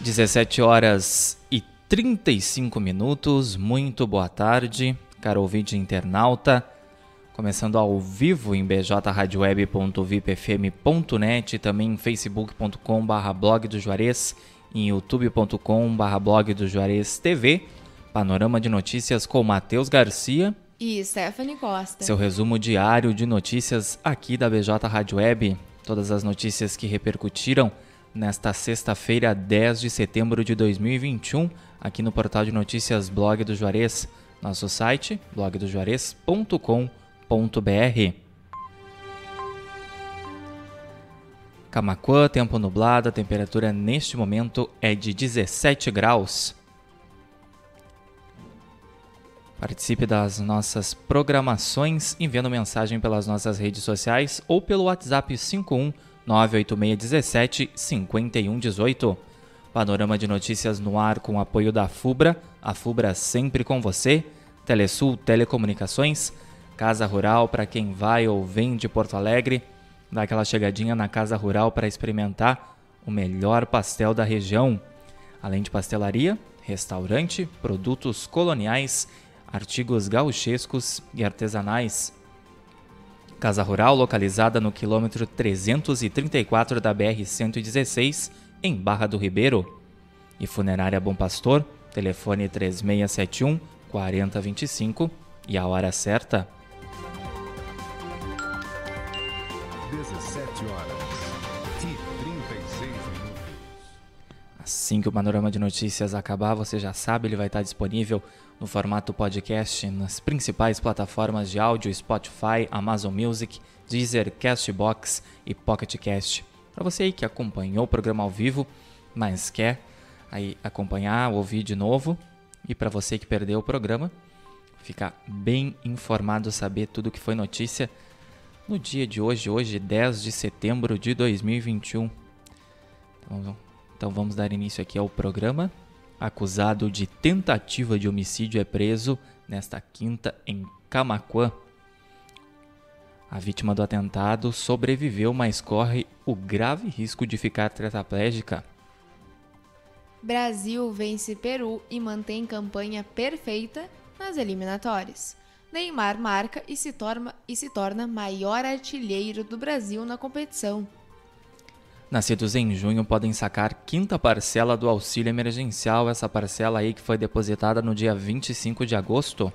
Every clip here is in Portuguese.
17 horas e 35 minutos. Muito boa tarde, caro ouvinte internauta. Começando ao vivo em bjradioweb.vipfm.net, também em facebook.com.br blog do Juarez, em youtube.com.br blog do Juarez TV. Panorama de notícias com Matheus Garcia e Stephanie Costa. Seu resumo diário de notícias aqui da BJ Rádio Web. Todas as notícias que repercutiram nesta sexta-feira, 10 de setembro de 2021, aqui no portal de notícias Blog do Juarez, nosso site blogdojuarez.com.br. Camacuã, tempo nublado, a temperatura neste momento é de 17 graus. Participe das nossas programações enviando mensagem pelas nossas redes sociais ou pelo WhatsApp 51 98617 5118. Panorama de notícias no ar com apoio da FUBRA, a FUBRA sempre com você, Telesul Telecomunicações, Casa Rural para quem vai ou vem de Porto Alegre, dá aquela chegadinha na Casa Rural para experimentar o melhor pastel da região. Além de pastelaria, restaurante, produtos coloniais, artigos gauchescos e artesanais. Casa Rural localizada no quilômetro 334 da BR-116, em Barra do Ribeiro. E Funerária Bom Pastor, telefone 3671 4025 e a hora certa. 17 horas Assim que o panorama de notícias acabar, você já sabe, ele vai estar disponível no formato podcast nas principais plataformas de áudio Spotify, Amazon Music, Deezer, Castbox e Pocket Cast. Para você aí que acompanhou o programa ao vivo, mas quer aí acompanhar, ouvir de novo, e para você que perdeu o programa, ficar bem informado, saber tudo que foi notícia no dia de hoje, hoje 10 de setembro de 2021. Então, então vamos dar início aqui ao programa. Acusado de tentativa de homicídio é preso nesta quinta em Camaquã. A vítima do atentado sobreviveu, mas corre o grave risco de ficar tetraplégica. Brasil vence Peru e mantém campanha perfeita nas eliminatórias. Neymar marca e se, torna, e se torna maior artilheiro do Brasil na competição. Nascidos em junho podem sacar quinta parcela do auxílio emergencial, essa parcela aí que foi depositada no dia 25 de agosto.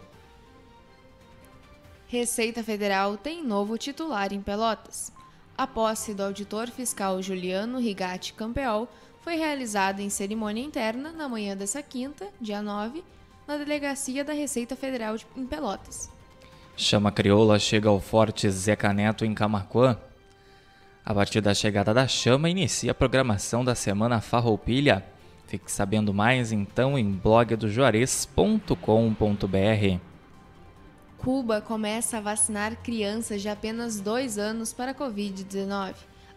Receita Federal tem novo titular em Pelotas. A posse do auditor fiscal Juliano Rigatti Campeol foi realizada em cerimônia interna na manhã dessa quinta, dia 9, na delegacia da Receita Federal em Pelotas. Chama crioula chega ao Forte Zeca Neto em Camacuã. A partir da chegada da chama, inicia a programação da Semana Farroupilha. Fique sabendo mais então em blogdojuarez.com.br. Cuba começa a vacinar crianças de apenas dois anos para a Covid-19.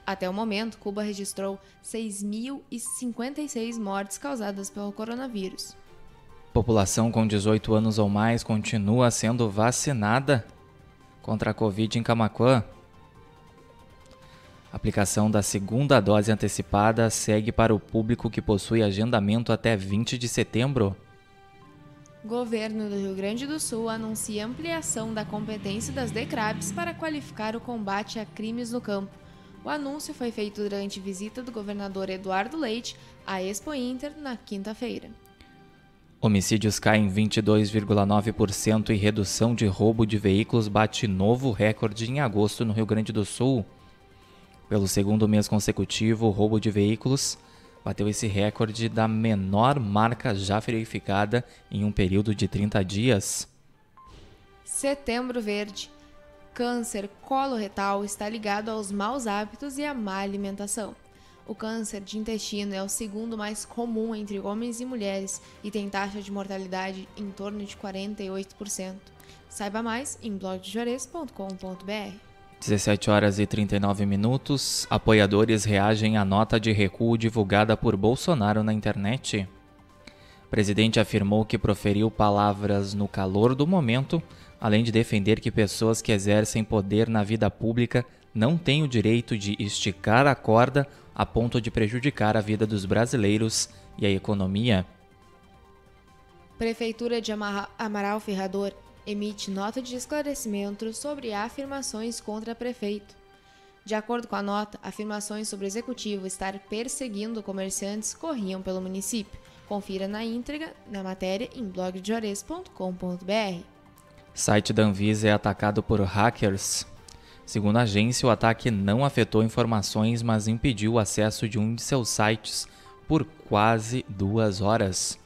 Até o momento, Cuba registrou 6.056 mortes causadas pelo coronavírus. População com 18 anos ou mais continua sendo vacinada contra a Covid em Camacuã. A aplicação da segunda dose antecipada segue para o público que possui agendamento até 20 de setembro. Governo do Rio Grande do Sul anuncia ampliação da competência das DECRABs para qualificar o combate a crimes no campo. O anúncio foi feito durante visita do governador Eduardo Leite à Expo Inter na quinta-feira. Homicídios caem 22,9% e redução de roubo de veículos bate novo recorde em agosto no Rio Grande do Sul. Pelo segundo mês consecutivo, o roubo de veículos bateu esse recorde da menor marca já verificada em um período de 30 dias. Setembro Verde. Câncer coloretal está ligado aos maus hábitos e à má alimentação. O câncer de intestino é o segundo mais comum entre homens e mulheres e tem taxa de mortalidade em torno de 48%. Saiba mais em blogdejores.com.br. 17 horas e 39 minutos. Apoiadores reagem à nota de recuo divulgada por Bolsonaro na internet. O presidente afirmou que proferiu palavras no calor do momento, além de defender que pessoas que exercem poder na vida pública não tem o direito de esticar a corda a ponto de prejudicar a vida dos brasileiros e a economia. Prefeitura de Amaral Ferrador emite nota de esclarecimento sobre afirmações contra prefeito. De acordo com a nota, afirmações sobre o executivo estar perseguindo comerciantes corriam pelo município. Confira na íntegra na matéria em blogdejores.com.br. Site da Anvisa é atacado por hackers. Segundo a agência, o ataque não afetou informações, mas impediu o acesso de um de seus sites por quase duas horas.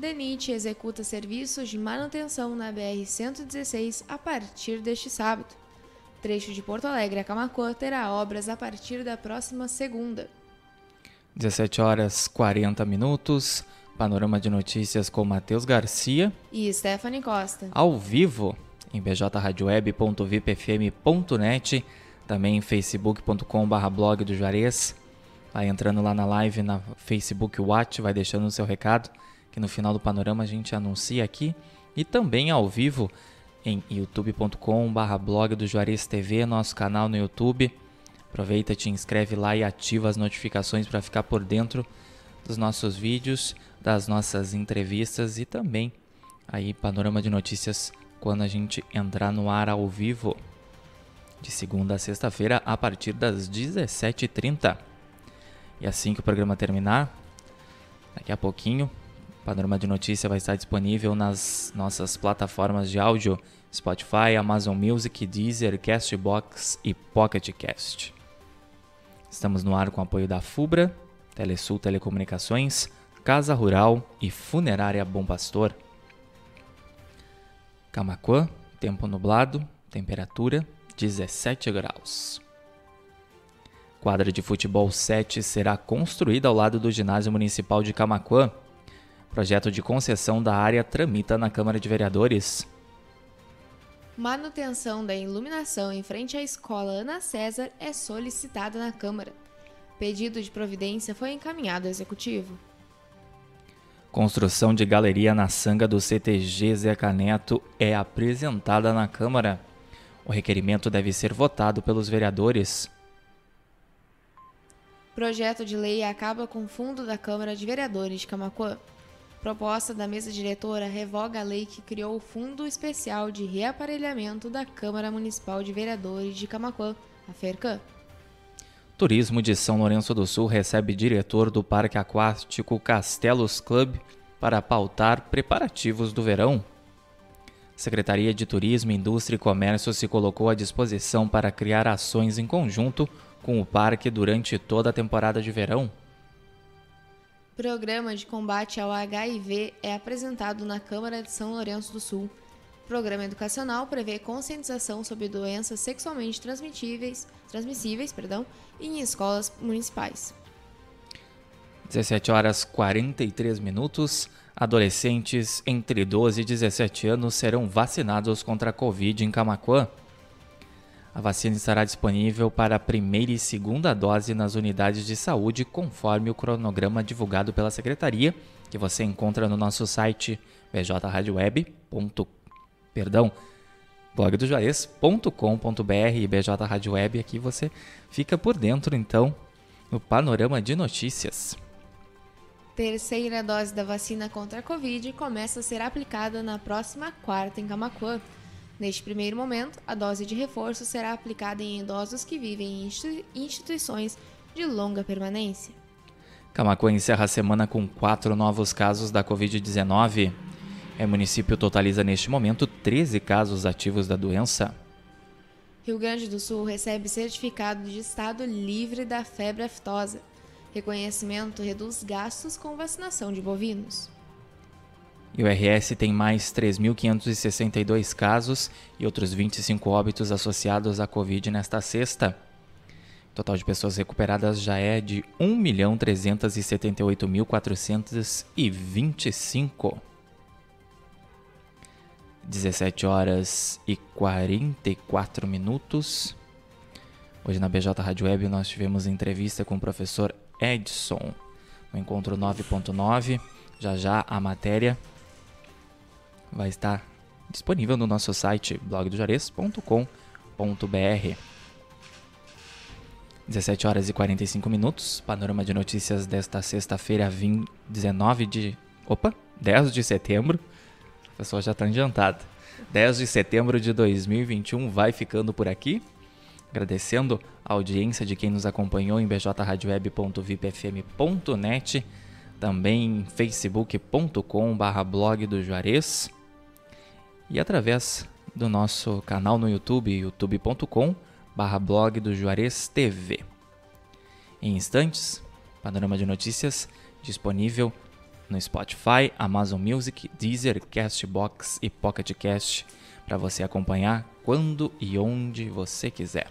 DENIT executa serviços de manutenção na BR-116 a partir deste sábado trecho de Porto Alegre a Camacuã terá obras a partir da próxima segunda. 17 horas 40 minutos. Panorama de notícias com Matheus Garcia e Stephanie Costa. Ao vivo em bjradioweb.vipfm.net, também em facebook.com/blog do Juarez. Vai entrando lá na live na Facebook Watch, vai deixando o seu recado, que no final do panorama a gente anuncia aqui e também ao vivo em youtube.com.br blog do Juarez TV, nosso canal no YouTube. Aproveita, te inscreve lá e ativa as notificações para ficar por dentro dos nossos vídeos, das nossas entrevistas e também aí panorama de notícias quando a gente entrar no ar ao vivo de segunda a sexta-feira a partir das 17h30. E assim que o programa terminar, daqui a pouquinho, Panorama de Notícia vai estar disponível nas nossas plataformas de áudio Spotify, Amazon Music, Deezer, Castbox e Pocket Cast. Estamos no ar com apoio da FUBRA, Telesul Telecomunicações, Casa Rural e Funerária Bom Pastor. Camacuã, tempo nublado, temperatura 17 graus. Quadra de futebol 7 será construída ao lado do Ginásio Municipal de Camacuã Projeto de concessão da área tramita na Câmara de Vereadores. Manutenção da iluminação em frente à escola Ana César é solicitada na Câmara. Pedido de providência foi encaminhado ao Executivo. Construção de galeria na sanga do CTG Zeca Neto é apresentada na Câmara. O requerimento deve ser votado pelos vereadores. Projeto de lei acaba com o fundo da Câmara de Vereadores de Camacuã. Proposta da mesa diretora revoga a lei que criou o Fundo Especial de Reaparelhamento da Câmara Municipal de Vereadores de Camacuã, a FERCAM. Turismo de São Lourenço do Sul recebe diretor do Parque Aquático Castelos Club para pautar preparativos do verão. Secretaria de Turismo, Indústria e Comércio se colocou à disposição para criar ações em conjunto com o parque durante toda a temporada de verão. Programa de combate ao HIV é apresentado na Câmara de São Lourenço do Sul. programa educacional prevê conscientização sobre doenças sexualmente transmissíveis, transmissíveis perdão, em escolas municipais. 17 horas 43 minutos. Adolescentes entre 12 e 17 anos serão vacinados contra a Covid em Camacuã. A vacina estará disponível para a primeira e segunda dose nas unidades de saúde, conforme o cronograma divulgado pela Secretaria, que você encontra no nosso site bjradioweb. E BJ. Aqui você fica por dentro, então, no panorama de notícias. Terceira dose da vacina contra a Covid começa a ser aplicada na próxima quarta em Camacuã. Neste primeiro momento, a dose de reforço será aplicada em idosos que vivem em instituições de longa permanência. Camacuã encerra a semana com quatro novos casos da Covid-19. O município totaliza neste momento 13 casos ativos da doença. Rio Grande do Sul recebe certificado de estado livre da febre aftosa. Reconhecimento reduz gastos com vacinação de bovinos. E o RS tem mais 3.562 casos e outros 25 óbitos associados à Covid nesta sexta. O total de pessoas recuperadas já é de 1.378.425. 17 horas e 44 minutos. Hoje na BJ Rádio Web nós tivemos entrevista com o professor Edson no encontro 9.9. Já já a matéria vai estar disponível no nosso site blogdojares.com.br. 17 horas e 45 minutos. Panorama de notícias desta sexta-feira, 19 de. Opa! 10 de setembro. A pessoa já está adiantada. 10 de setembro de 2021 vai ficando por aqui. Agradecendo a audiência de quem nos acompanhou em bjradioweb.vipfm.net, também em facebook.com.br blog do Juarez e através do nosso canal no YouTube, youtube.com barra blog do Juarez TV. Em instantes, panorama de notícias disponível no Spotify, Amazon Music, Deezer, Castbox e Pocket Cast para você acompanhar quando e onde você quiser.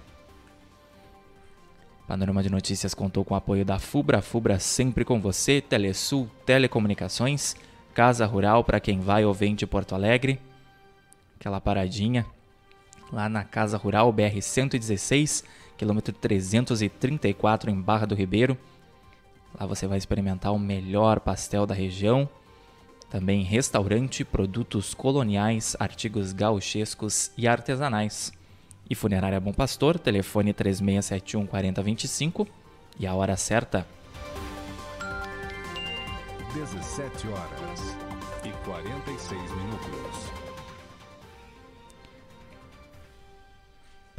Panorama de Notícias contou com o apoio da Fubra, Fubra sempre com você, Telesul Telecomunicações, Casa Rural para quem vai ou vem de Porto Alegre, aquela paradinha lá na Casa Rural BR 116, quilômetro 334 em Barra do Ribeiro. Lá você vai experimentar o melhor pastel da região. Também restaurante, produtos coloniais, artigos gauchescos e artesanais. E Funerária Bom Pastor, telefone 3671 4025 e a hora certa. 17 horas e 46 minutos.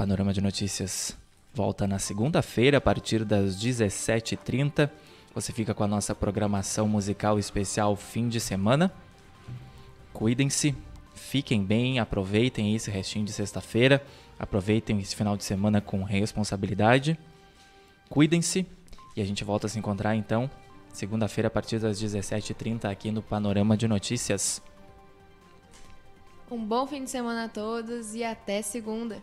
Panorama de Notícias volta na segunda-feira a partir das 17h30. Você fica com a nossa programação musical especial fim de semana. Cuidem-se, fiquem bem, aproveitem esse restinho de sexta-feira, aproveitem esse final de semana com responsabilidade. Cuidem-se e a gente volta a se encontrar então segunda-feira a partir das 17h30 aqui no Panorama de Notícias. Um bom fim de semana a todos e até segunda.